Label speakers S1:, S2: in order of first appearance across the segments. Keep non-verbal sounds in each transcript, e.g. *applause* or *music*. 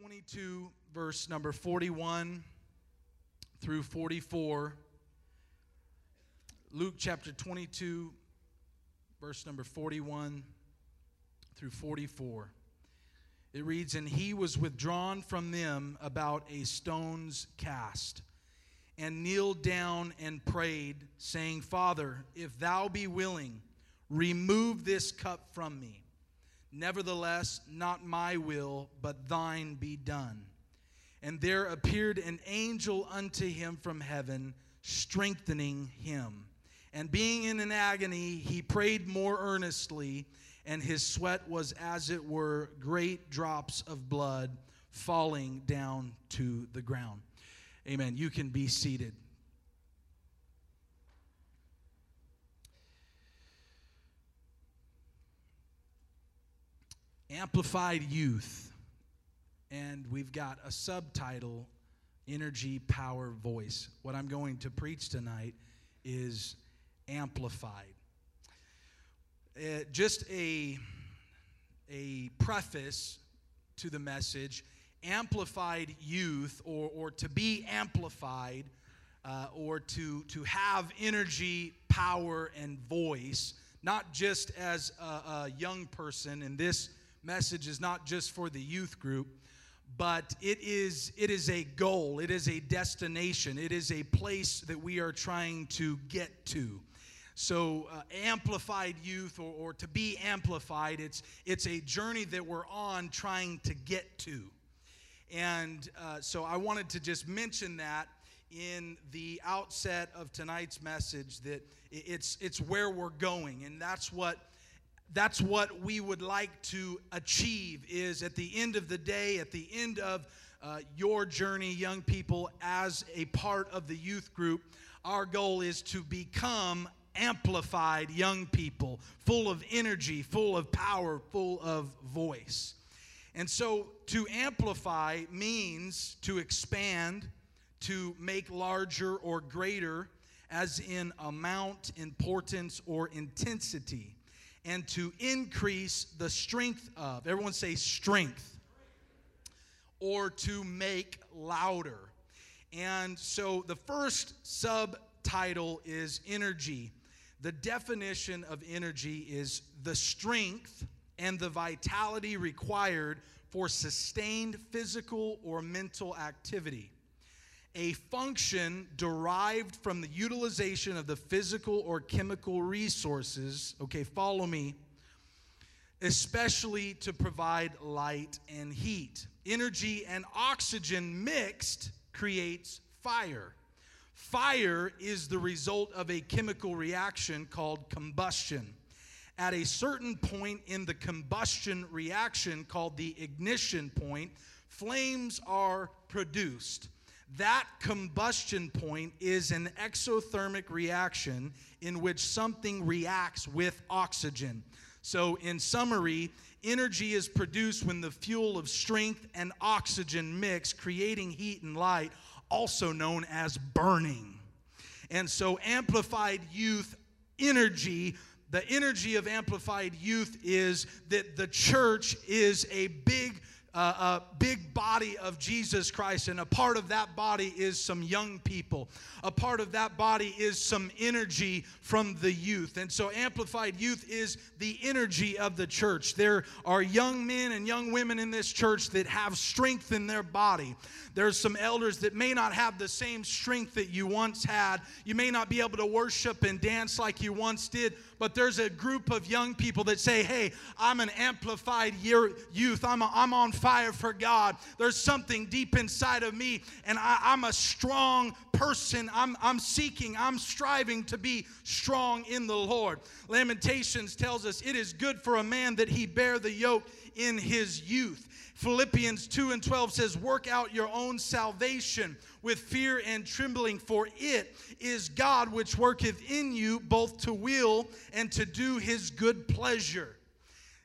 S1: 22, verse number 41 through 44. Luke chapter 22, verse number 41 through 44. It reads, And he was withdrawn from them about a stone's cast, and kneeled down and prayed, saying, Father, if thou be willing, remove this cup from me. Nevertheless, not my will, but thine be done. And there appeared an angel unto him from heaven, strengthening him. And being in an agony, he prayed more earnestly, and his sweat was as it were great drops of blood falling down to the ground. Amen. You can be seated. Amplified Youth. And we've got a subtitle Energy, Power, Voice. What I'm going to preach tonight is Amplified. Uh, just a, a preface to the message amplified youth, or, or to be amplified, uh, or to, to have energy, power, and voice, not just as a, a young person in this message is not just for the youth group, but it is, it is a goal, it is a destination, it is a place that we are trying to get to. So, uh, amplified youth, or, or to be amplified, it's, it's a journey that we're on trying to get to. And uh, so, I wanted to just mention that in the outset of tonight's message that it's, it's where we're going, and that's what that's what we would like to achieve is at the end of the day at the end of uh, your journey young people as a part of the youth group our goal is to become amplified young people full of energy full of power full of voice. And so to amplify means to expand to make larger or greater as in amount importance or intensity and to increase the strength of. Everyone say strength. Or to make louder. And so the first subtitle is energy. The definition of energy is the strength and the vitality required for sustained physical or mental activity a function derived from the utilization of the physical or chemical resources, okay, follow me, especially to provide light and heat. Energy and oxygen mixed creates fire. Fire is the result of a chemical reaction called combustion. At a certain point in the combustion reaction, called the ignition point, flames are produced. That combustion point is an exothermic reaction in which something reacts with oxygen. So, in summary, energy is produced when the fuel of strength and oxygen mix, creating heat and light, also known as burning. And so, amplified youth energy the energy of amplified youth is that the church is a big a big body of Jesus Christ, and a part of that body is some young people. A part of that body is some energy from the youth. And so, Amplified Youth is the energy of the church. There are young men and young women in this church that have strength in their body. There's some elders that may not have the same strength that you once had. You may not be able to worship and dance like you once did, but there's a group of young people that say, Hey, I'm an amplified youth. I'm, a, I'm on fire for God. There's something deep inside of me, and I, I'm a strong person. I'm, I'm seeking, I'm striving to be strong in the Lord. Lamentations tells us it is good for a man that he bear the yoke in his youth. Philippians 2 and 12 says, Work out your own salvation with fear and trembling, for it is God which worketh in you both to will and to do his good pleasure.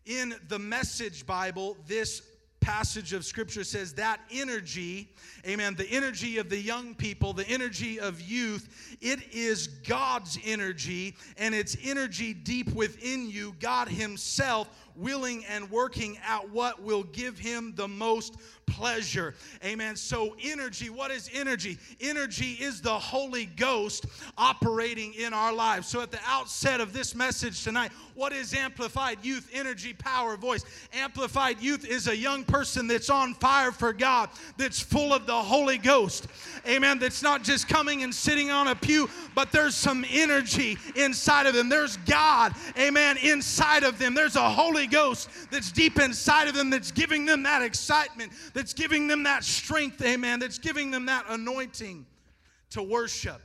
S1: In the Message Bible, this passage of scripture says that energy, amen, the energy of the young people, the energy of youth, it is God's energy and it's energy deep within you, God Himself willing and working out what will give Him the most pleasure. Amen. So, energy, what is energy? Energy is the Holy Ghost operating in our lives. So, at the outset of this message tonight, what is amplified youth, energy, power, voice? Amplified youth is a young person that's on fire for God, that's full of the Holy Ghost. Amen. That's not just coming and sitting on a pew, but there's some energy inside of them. There's God, amen, inside of them. There's a Holy Ghost that's deep inside of them that's giving them that excitement, that's giving them that strength, amen, that's giving them that anointing to worship.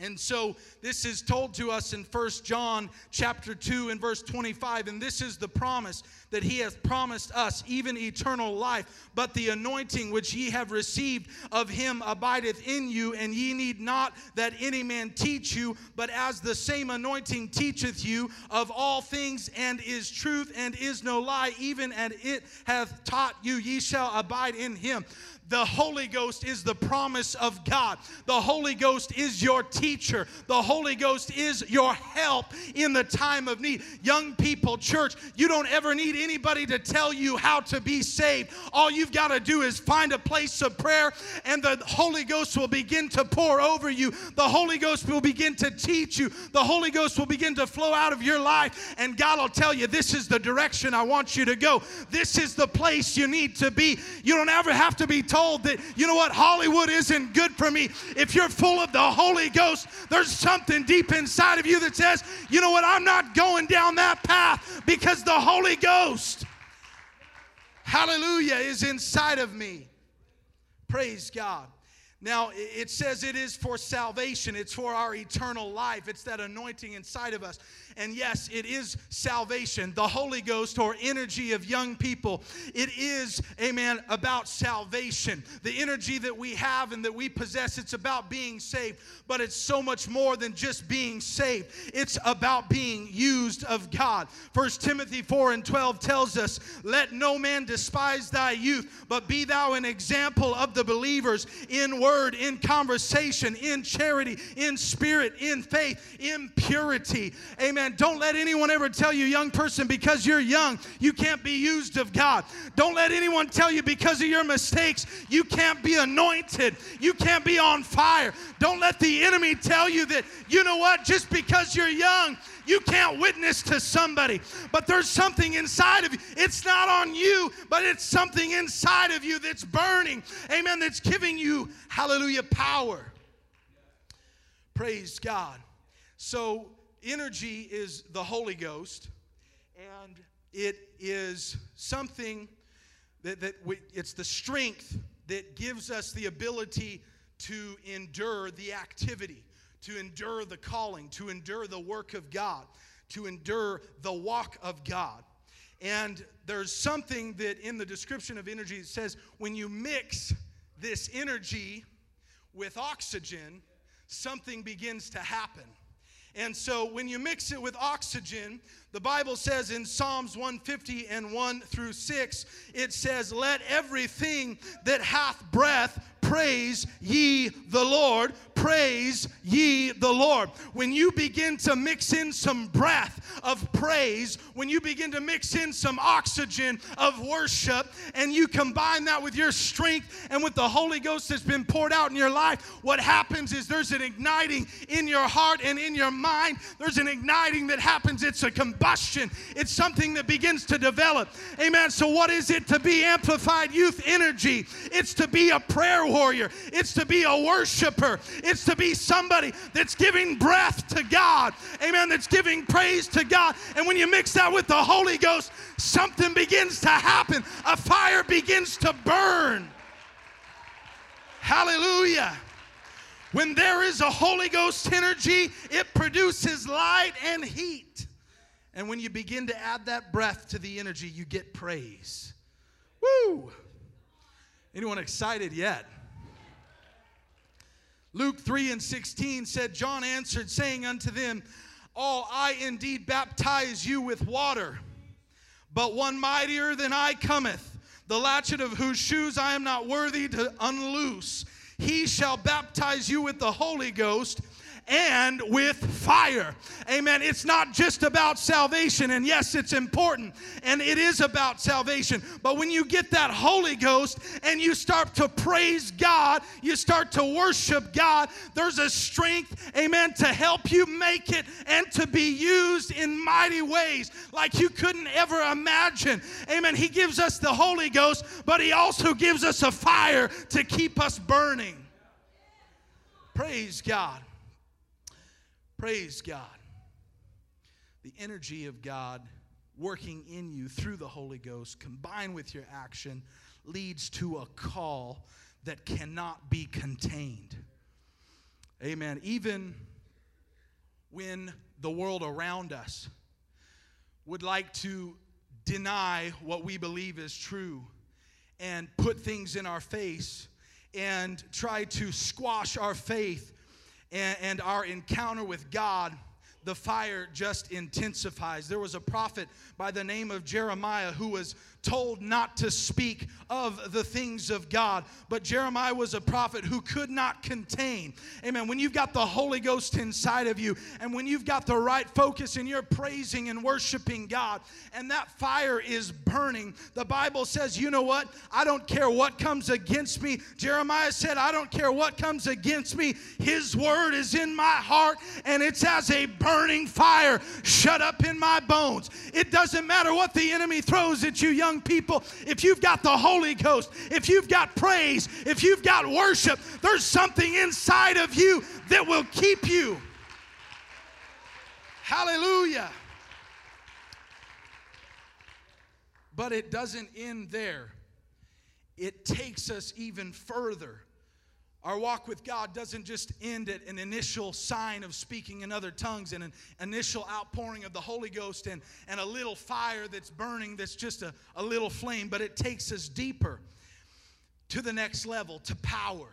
S1: And so this is told to us in First John chapter 2 and verse 25 and this is the promise that he hath promised us even eternal life. But the anointing which ye have received of him abideth in you and ye need not that any man teach you but as the same anointing teacheth you of all things and is truth and is no lie even as it hath taught you ye shall abide in him the Holy Ghost is the promise of God. The Holy Ghost is your teacher. The Holy Ghost is your help in the time of need. Young people, church, you don't ever need anybody to tell you how to be saved. All you've got to do is find a place of prayer, and the Holy Ghost will begin to pour over you. The Holy Ghost will begin to teach you. The Holy Ghost will begin to flow out of your life, and God will tell you, This is the direction I want you to go. This is the place you need to be. You don't ever have to be told that, you know what, Hollywood isn't good for me. If you're full of the Holy Ghost, there's something deep inside of you that says, you know what, I'm not going down that path because the Holy Ghost, hallelujah, is inside of me. Praise God. Now, it says it is for salvation. It's for our eternal life. It's that anointing inside of us. And yes, it is salvation, the Holy Ghost or energy of young people. It is, amen, about salvation. The energy that we have and that we possess, it's about being saved. But it's so much more than just being saved, it's about being used of God. First Timothy 4 and 12 tells us, Let no man despise thy youth, but be thou an example of the believers in word, in conversation, in charity, in spirit, in faith, in purity. Amen Amen. Don't let anyone ever tell you, young person, because you're young, you can't be used of God. Don't let anyone tell you because of your mistakes, you can't be anointed. You can't be on fire. Don't let the enemy tell you that, you know what, just because you're young, you can't witness to somebody. But there's something inside of you. It's not on you, but it's something inside of you that's burning. Amen. That's giving you, hallelujah, power. Praise God. So, energy is the Holy Ghost, and it is something that, that we, it's the strength that gives us the ability to endure the activity, to endure the calling, to endure the work of God, to endure the walk of God. And there's something that in the description of energy it says when you mix this energy with oxygen, something begins to happen. And so when you mix it with oxygen, the Bible says in Psalms 150 and 1 through 6, it says, Let everything that hath breath praise ye the Lord. Praise ye the Lord. When you begin to mix in some breath of praise, when you begin to mix in some oxygen of worship, and you combine that with your strength and with the Holy Ghost that's been poured out in your life, what happens is there's an igniting in your heart and in your mind. There's an igniting that happens. It's a combustion, it's something that begins to develop. Amen. So, what is it to be amplified youth energy? It's to be a prayer warrior, it's to be a worshiper, it's to be somebody that's giving breath to God. Amen. That's giving praise to God. And when you mix that with the Holy Ghost, something begins to happen. A fire begins to burn. Hallelujah. When there is a Holy Ghost energy, it produces light and heat. And when you begin to add that breath to the energy, you get praise. Woo! Anyone excited yet? Luke 3 and 16 said, John answered, saying unto them, Oh, I indeed baptize you with water, but one mightier than I cometh, the latchet of whose shoes I am not worthy to unloose. He shall baptize you with the Holy Ghost and with fire. Amen. It's not just about salvation, and yes, it's important, and it is about salvation. But when you get that Holy Ghost and you start to praise God, you start to worship God, there's a strength, amen, to help you make it and to be used in mighty ways like you couldn't ever imagine. Amen. He gives us the Holy Ghost, but He also gives us a fire to keep us burning. Praise God. Praise God. The energy of God working in you through the Holy Ghost, combined with your action, leads to a call that cannot be contained. Amen. Even when the world around us would like to deny what we believe is true and put things in our face and try to squash our faith and, and our encounter with God the fire just intensifies. There was a prophet by the name of Jeremiah who was told not to speak of the things of God. But Jeremiah was a prophet who could not contain. Amen. When you've got the Holy Ghost inside of you, and when you've got the right focus and you're praising and worshiping God, and that fire is burning, the Bible says, you know what? I don't care what comes against me. Jeremiah said, I don't care what comes against me. His word is in my heart, and it's as a burning fire shut up in my bones. It doesn't matter what the enemy throws at you, young young people, if you've got the Holy Ghost, if you've got praise, if you've got worship, there's something inside of you that will keep you. Hallelujah. But it doesn't end there, it takes us even further. Our walk with God doesn't just end at an initial sign of speaking in other tongues and an initial outpouring of the Holy Ghost and, and a little fire that's burning that's just a, a little flame, but it takes us deeper to the next level, to power.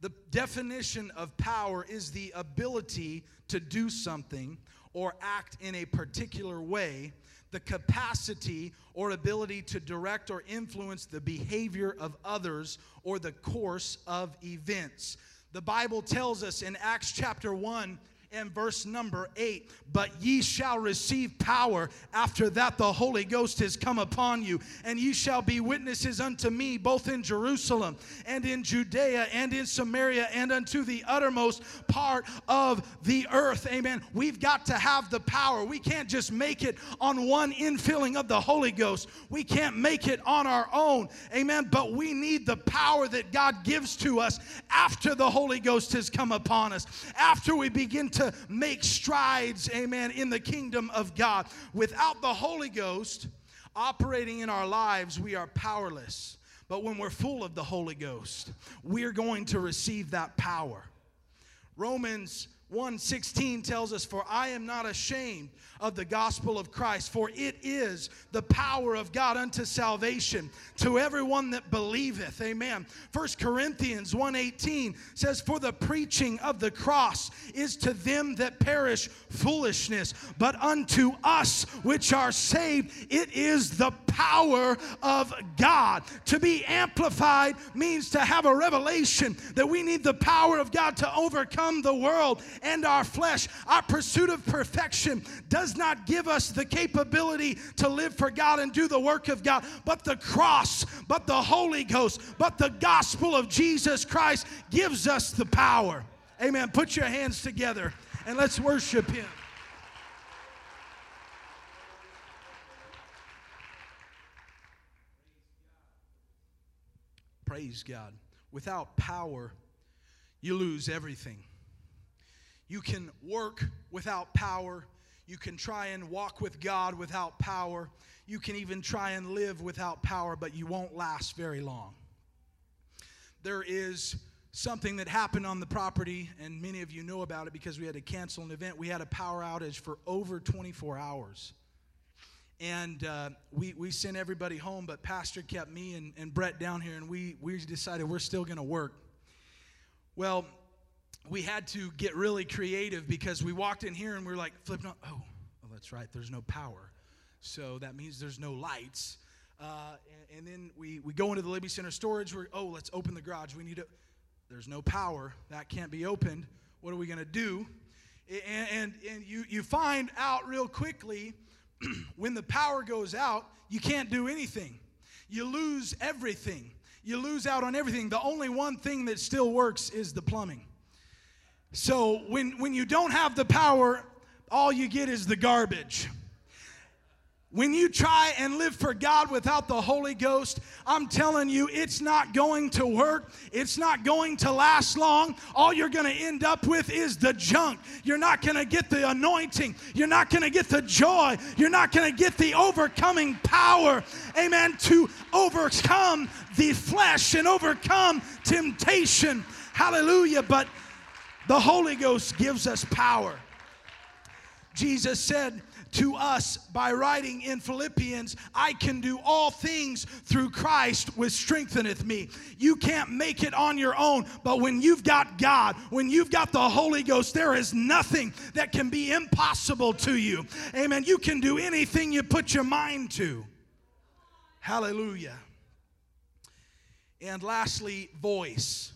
S1: The definition of power is the ability to do something or act in a particular way the capacity or ability to direct or influence the behavior of others or the course of events. The Bible tells us in Acts chapter 1 and verse number 8 But ye shall receive power after that the Holy Ghost has come upon you, and ye shall be witnesses unto me both in Jerusalem and in Judea and in Samaria and unto the uttermost part of the earth. Amen. We've got to have the power. We can't just make it on one infilling of the Holy Ghost, we can't make it on our own. Amen. But we need the power that God gives to us after the Holy Ghost has come upon us, after we begin to to make strides, amen, in the kingdom of God. Without the Holy Ghost operating in our lives, we are powerless. But when we're full of the Holy Ghost, we're going to receive that power. Romans 1:16 tells us for I am not ashamed of the gospel of Christ for it is the power of God unto salvation to everyone that believeth. Amen. 1 Corinthians 1:18 says for the preaching of the cross is to them that perish foolishness but unto us which are saved it is the power of God. To be amplified means to have a revelation that we need the power of God to overcome the world and our flesh. Our pursuit of perfection does not give us the capability to live for God and do the work of God, but the cross, but the Holy Ghost, but the gospel of Jesus Christ gives us the power. Amen. Put your hands together and let's worship Him. Praise God. Without power, you lose everything. You can work without power. You can try and walk with God without power. You can even try and live without power, but you won't last very long. There is something that happened on the property, and many of you know about it because we had to cancel an event. We had a power outage for over 24 hours. And uh, we, we sent everybody home, but Pastor kept me and, and Brett down here, and we, we decided we're still going to work. Well, we had to get really creative because we walked in here and we are like flipping on, oh, oh, that's right, there's no power. So that means there's no lights. Uh, and, and, then we, we go into the Libby Center storage. We're, oh, let's open the garage. We need to, there's no power. That can't be opened. what are we going to do? And, and, and you, you find out real quickly *clears throat* when the power goes out, you can't do anything. You lose everything. You lose out on everything. The only one thing that still works is the plumbing. So when, when you don't have the power, all you get is the garbage. When you try and live for God without the Holy Ghost, I'm telling you, it's not going to work. It's not going to last long. All you're going to end up with is the junk. You're not going to get the anointing. You're not going to get the joy. You're not going to get the overcoming power, amen, to overcome the flesh and overcome temptation. Hallelujah. But the Holy Ghost gives us power. Jesus said, to us by writing in Philippians, I can do all things through Christ which strengtheneth me. You can't make it on your own, but when you've got God, when you've got the Holy Ghost, there is nothing that can be impossible to you. Amen. You can do anything you put your mind to. Hallelujah. And lastly, voice.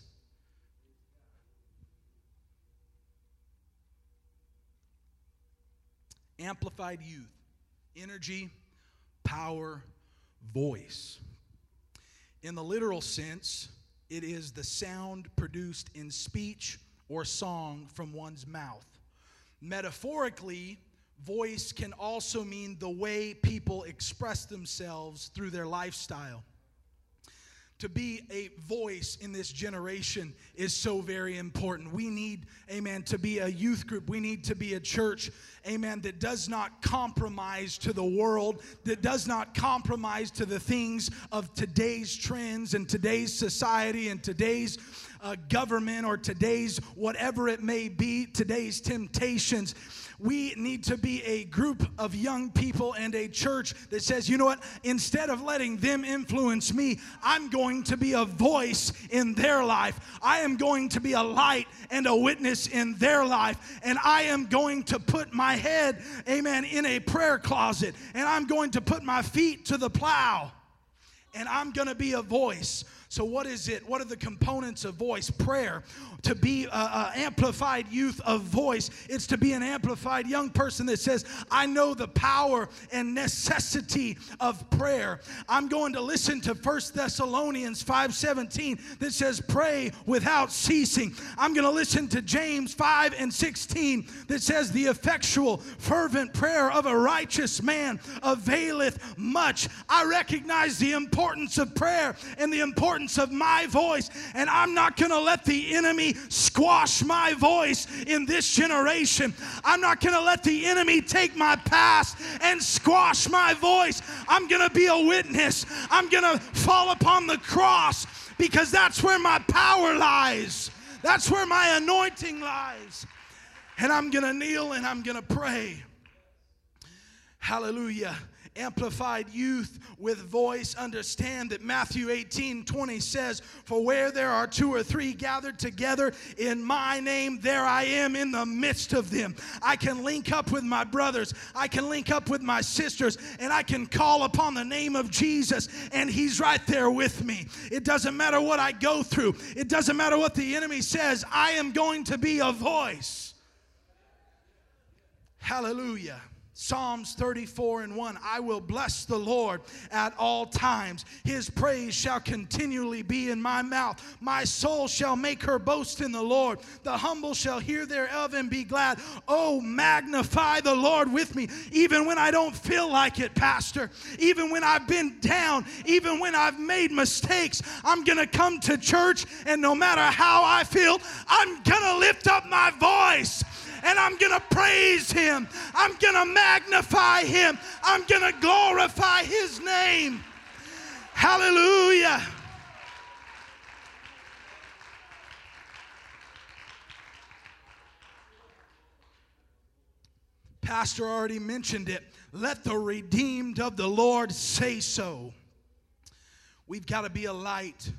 S1: Amplified youth, energy, power, voice. In the literal sense, it is the sound produced in speech or song from one's mouth. Metaphorically, voice can also mean the way people express themselves through their lifestyle to be a voice in this generation is so very important. We need, amen, to be a youth group. We need to be a church, amen, that does not compromise to the world, that does not compromise to the things of today's trends and today's society and today's uh, government or today's whatever it may be, today's temptations we need to be a group of young people and a church that says, you know what, instead of letting them influence me, I'm going to be a voice in their life. I am going to be a light and a witness in their life. And I am going to put my head, amen, in a prayer closet. And I'm going to put my feet to the plow. And I'm going to be a voice so, what is it? What are the components of voice? Prayer. To be an amplified youth of voice, it's to be an amplified young person that says, I know the power and necessity of prayer. I'm going to listen to First Thessalonians 5:17 that says, Pray without ceasing. I'm going to listen to James 5 and 16 that says, The effectual, fervent prayer of a righteous man availeth much. I recognize the importance of prayer and the importance importance of my voice. And I'm not going to let the enemy squash my voice in this generation. I'm not going to let the enemy take my past and squash my voice. I'm going to be a witness. I'm going to fall upon the cross because that's where my power lies. That's where my anointing lies. And I'm going to kneel and I'm going to pray. Hallelujah amplified youth with voice understand that Matthew 18 20 says, For where there are two or three gathered together in my name, there I am in the midst of them. I can link up with my brothers, I can link up with my sisters, and I can call upon the name of Jesus, and He's right there with me. It doesn't matter what I go through, it doesn't matter what the enemy says, I am going to be a voice. Hallelujah. Psalms 34 and 1 I will bless the Lord at all times. His praise shall continually be in my mouth. My soul shall make her boast in the Lord. The humble shall hear thereof and be glad. Oh, magnify the Lord with me, even when I don't feel like it, Pastor. Even when I've been down, even when I've made mistakes, I'm going to come to church, and no matter how I feel, I'm going to lift up my voice and I'm going to praise him. I'm going to magnify him. I'm going to glorify his name. Hallelujah. Pastor already mentioned it. Let the redeemed of the Lord say so. We've got to be a light.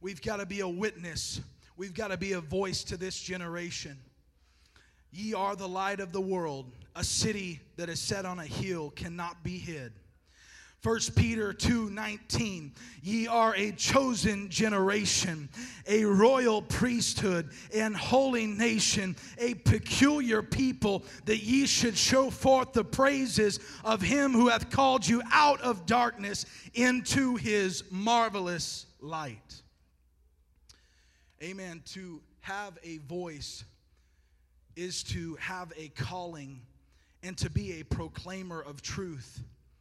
S1: We've got to be a witness. We've got to be a voice to this generation. Ye are the light of the world. A city that is set on a hill cannot be hid. 1 Peter 2 19. Ye are a chosen generation, a royal priesthood, and holy nation, a peculiar people, that ye should show forth the praises of him who hath called you out of darkness into his marvelous light. Amen. To have a voice is to have a calling and to be a proclaimer of truth.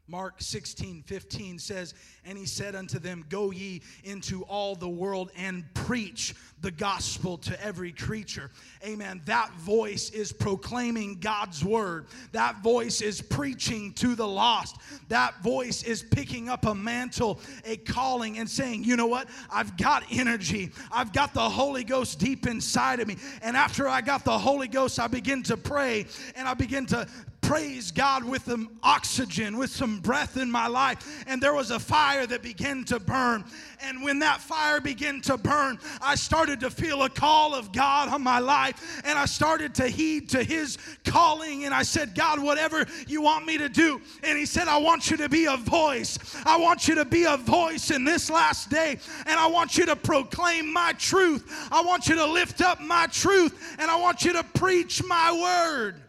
S1: Mark 16, 15 says, And he said unto them, Go ye into all the world and preach the gospel to every creature. Amen. That voice is proclaiming God's word. That voice is preaching to the lost. That voice is picking up a mantle, a calling, and saying, You know what? I've got energy. I've got the Holy Ghost deep inside of me. And after I got the Holy Ghost, I begin to pray and I begin to praise God with some oxygen, with some breath in my life. And there was a fire that began to burn. And when that fire began to burn, I started to feel a call of God on my life. And I started to heed to His calling. And I said, God, whatever you want me to do. And He said, I want you to be a voice. I want you to be a voice in this last day. And I want you to proclaim my truth. I want you to lift up my truth. And I want you to preach my word.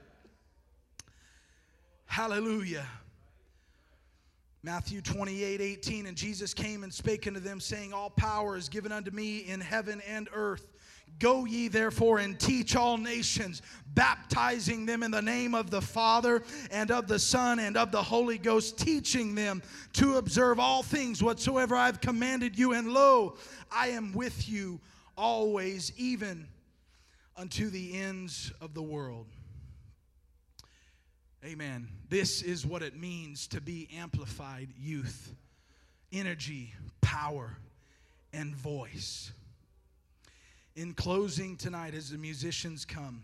S1: Hallelujah. Matthew 28 18. And Jesus came and spake unto them, saying, All power is given unto me in heaven and earth. Go ye therefore and teach all nations, baptizing them in the name of the Father and of the Son and of the Holy Ghost, teaching them to observe all things whatsoever I have commanded you. And lo, I am with you always, even unto the ends of the world. Amen. This is what it means to be amplified youth energy, power, and voice. In closing tonight, as the musicians come,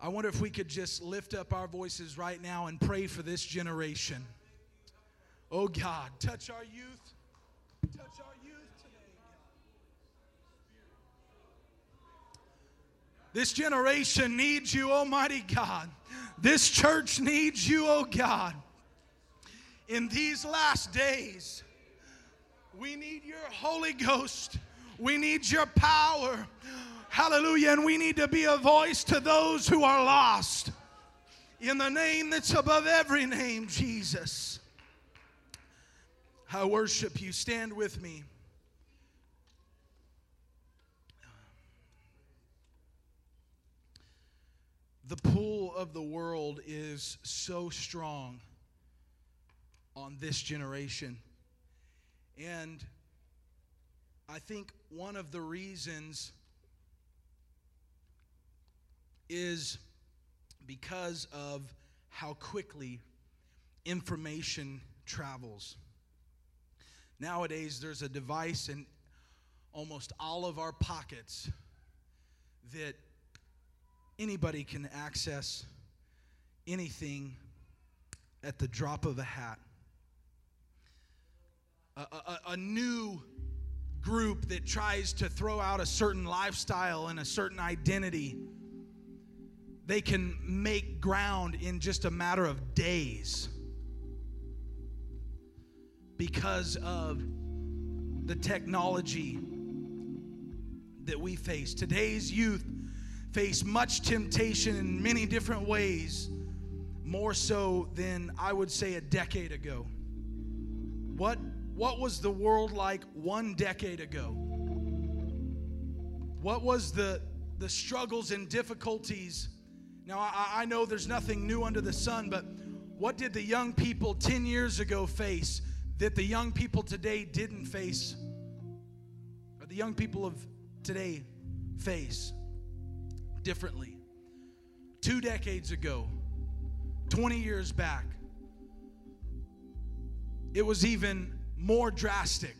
S1: I wonder if we could just lift up our voices right now and pray for this generation. Oh God, touch our youth. This generation needs you, Almighty God. This church needs you, oh God. In these last days, we need your Holy Ghost. We need your power. Hallelujah. And we need to be a voice to those who are lost. In the name that's above every name, Jesus. I worship you. Stand with me. The pull of the world is so strong on this generation. And I think one of the reasons is because of how quickly information travels. Nowadays, there's a device in almost all of our pockets that anybody can access anything at the drop of a hat. A, a, a, new group that tries to throw out a certain lifestyle and a certain identity, they can make ground in just a matter of days because of the technology that we face. Today's youth face much temptation in many different ways, more so than I would say a decade ago. What, what was the world like one decade ago? What was the, the struggles and difficulties? Now, I, I know there's nothing new under the sun, but what did the young people 10 years ago face that the young people today didn't face? Or the young people of today face? Differently. Two decades ago, 20 years back, it was even more drastic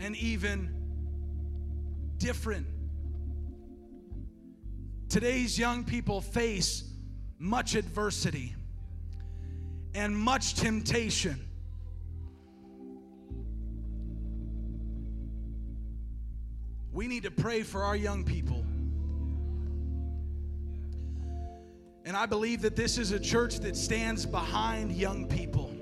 S1: and even different. Today's young people face much adversity and much temptation. We need to pray for our young people. And I believe that this is a church that stands behind young people.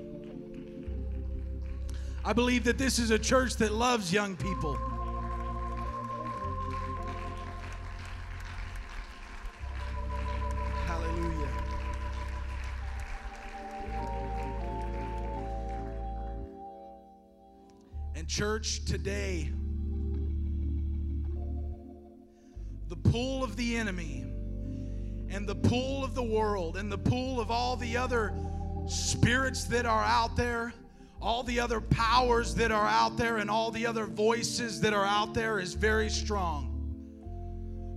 S1: I believe that this is a church that loves young people. Hallelujah. And, church, today, the pull of the enemy and the pull of the world and the pull of all the other spirits that are out there, all the other powers that are out there, and all the other voices that are out there is very strong.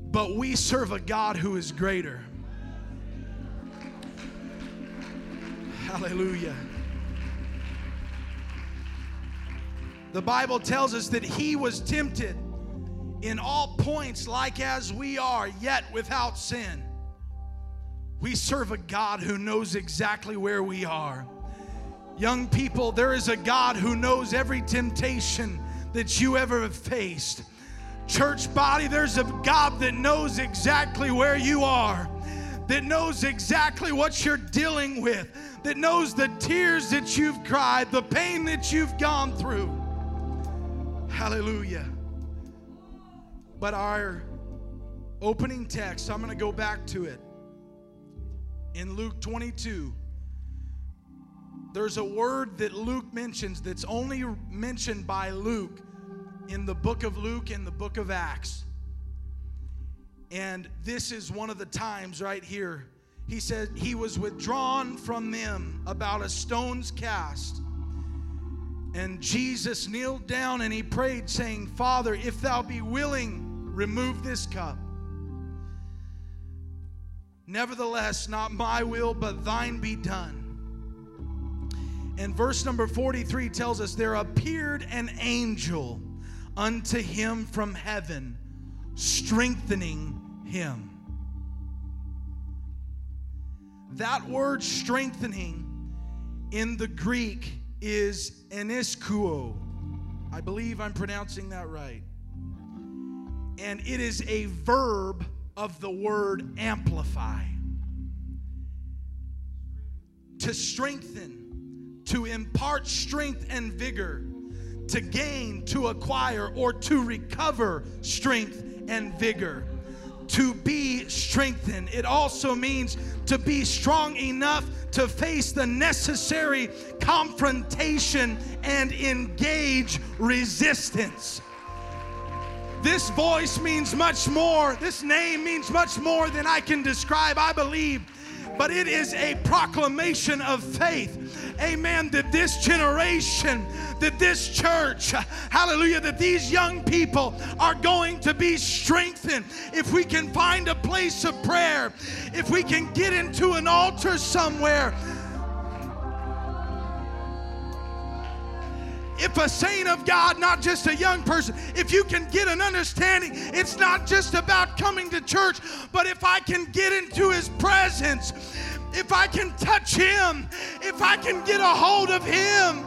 S1: But we serve a God who is greater. Hallelujah. The Bible tells us that he was tempted in all points like as we are, yet without sin. We serve a God who knows exactly where we are. Young people, there is a God who knows every temptation that you ever have faced. Church body, there's a God that knows exactly where you are, that knows exactly what you're dealing with, that knows the tears that you've cried, the pain that you've gone through. Hallelujah. But our opening text, I'm going to go back to it. In Luke 22, there's a word that Luke mentions that's only mentioned by Luke in the book of Luke and the book of Acts. And this is one of the times right here. He said, He was withdrawn from them about a stone's cast. And Jesus kneeled down and he prayed, saying, Father, if thou be willing, remove this cup. Nevertheless, not my will, but thine be done. And verse number 43 tells us there appeared an angel unto him from heaven, strengthening him. That word strengthening in the Greek is eniskuo. I believe I'm pronouncing that right. And it is a verb of the word amplify. To strengthen, to impart strength and vigor, to gain, to acquire, or to recover strength and vigor. To be strengthened. It also means to be strong enough to face the necessary confrontation and engage resistance. This voice means much more. This name means much more than I can describe, I believe. But it is a proclamation of faith. Amen. That this generation, that this church, hallelujah, that these young people are going to be strengthened. If we can find a place of prayer, if we can get into an altar somewhere, if a saint of God, not just a young person, if you can get an understanding, it's not just about coming to church, but if I can get into his presence, if I can touch him, if I can get a hold of him.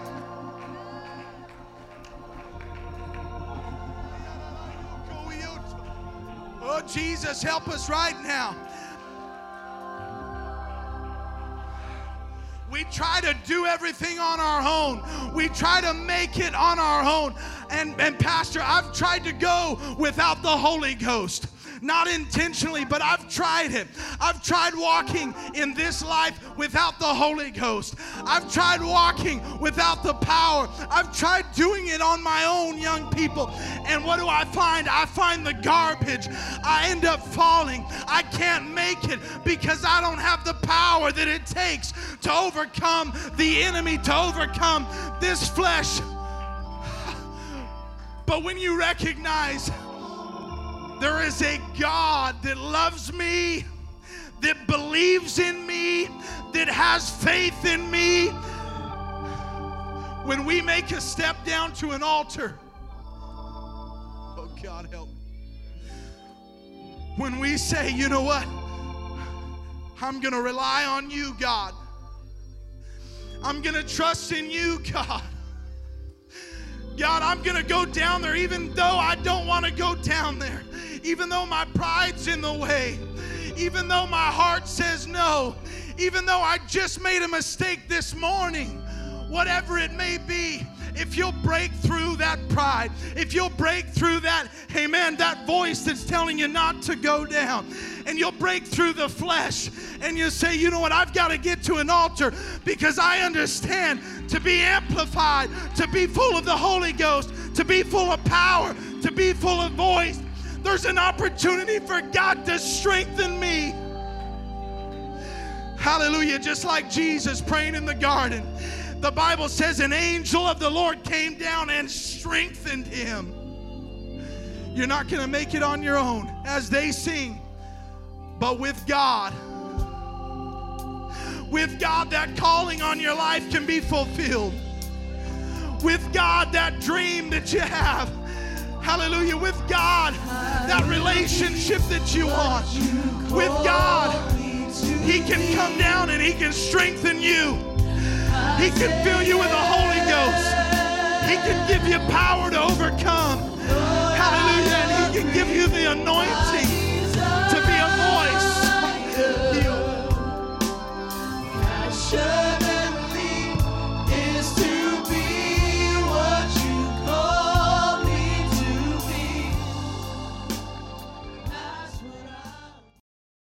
S1: Oh, Jesus, help us right now. We try to do everything on our own. We try to make it on our own. And, and Pastor, I've tried to go without the Holy Ghost not intentionally, but I've tried it. I've tried walking in this life without the Holy Ghost. I've tried walking without the power. I've tried doing it on my own, young people. And what do I find? I find the garbage. I end up falling. I can't make it because I don't have the power that it takes to overcome the enemy, to overcome this flesh. *sighs* But when you recognize, there is a God that loves me, that believes in me, that has faith in me. When we make a step down to an altar, oh God, help me. When we say, you know what? I'm going to rely on you, God. I'm going to trust in you, God. God, I'm going to go down there even though I don't want to go down there even though my pride's in the way, even though my heart says no, even though I just made a mistake this morning, whatever it may be. if you'll break through that pride, if you'll break through that, amen, that voice that's telling you not to go down, and you'll break through the flesh and you'll say, you know what, I've got to get to an altar because I understand to be amplified, to be full of the Holy Ghost, to be full of power, to be full of voice. There's an opportunity for God to strengthen me. Hallelujah. Just like Jesus praying in the garden. The Bible says an angel of the Lord came down and strengthened him. You're not going to make it on your own as they sing, but with God. With God, that calling on your life can be fulfilled. With God, that dream that you have hallelujah, with God, that relationship that you want with God, He can come down and He can strengthen you. He can fill you with the Holy Ghost. He can give you power to overcome. Hallelujah. And He can give you the anointing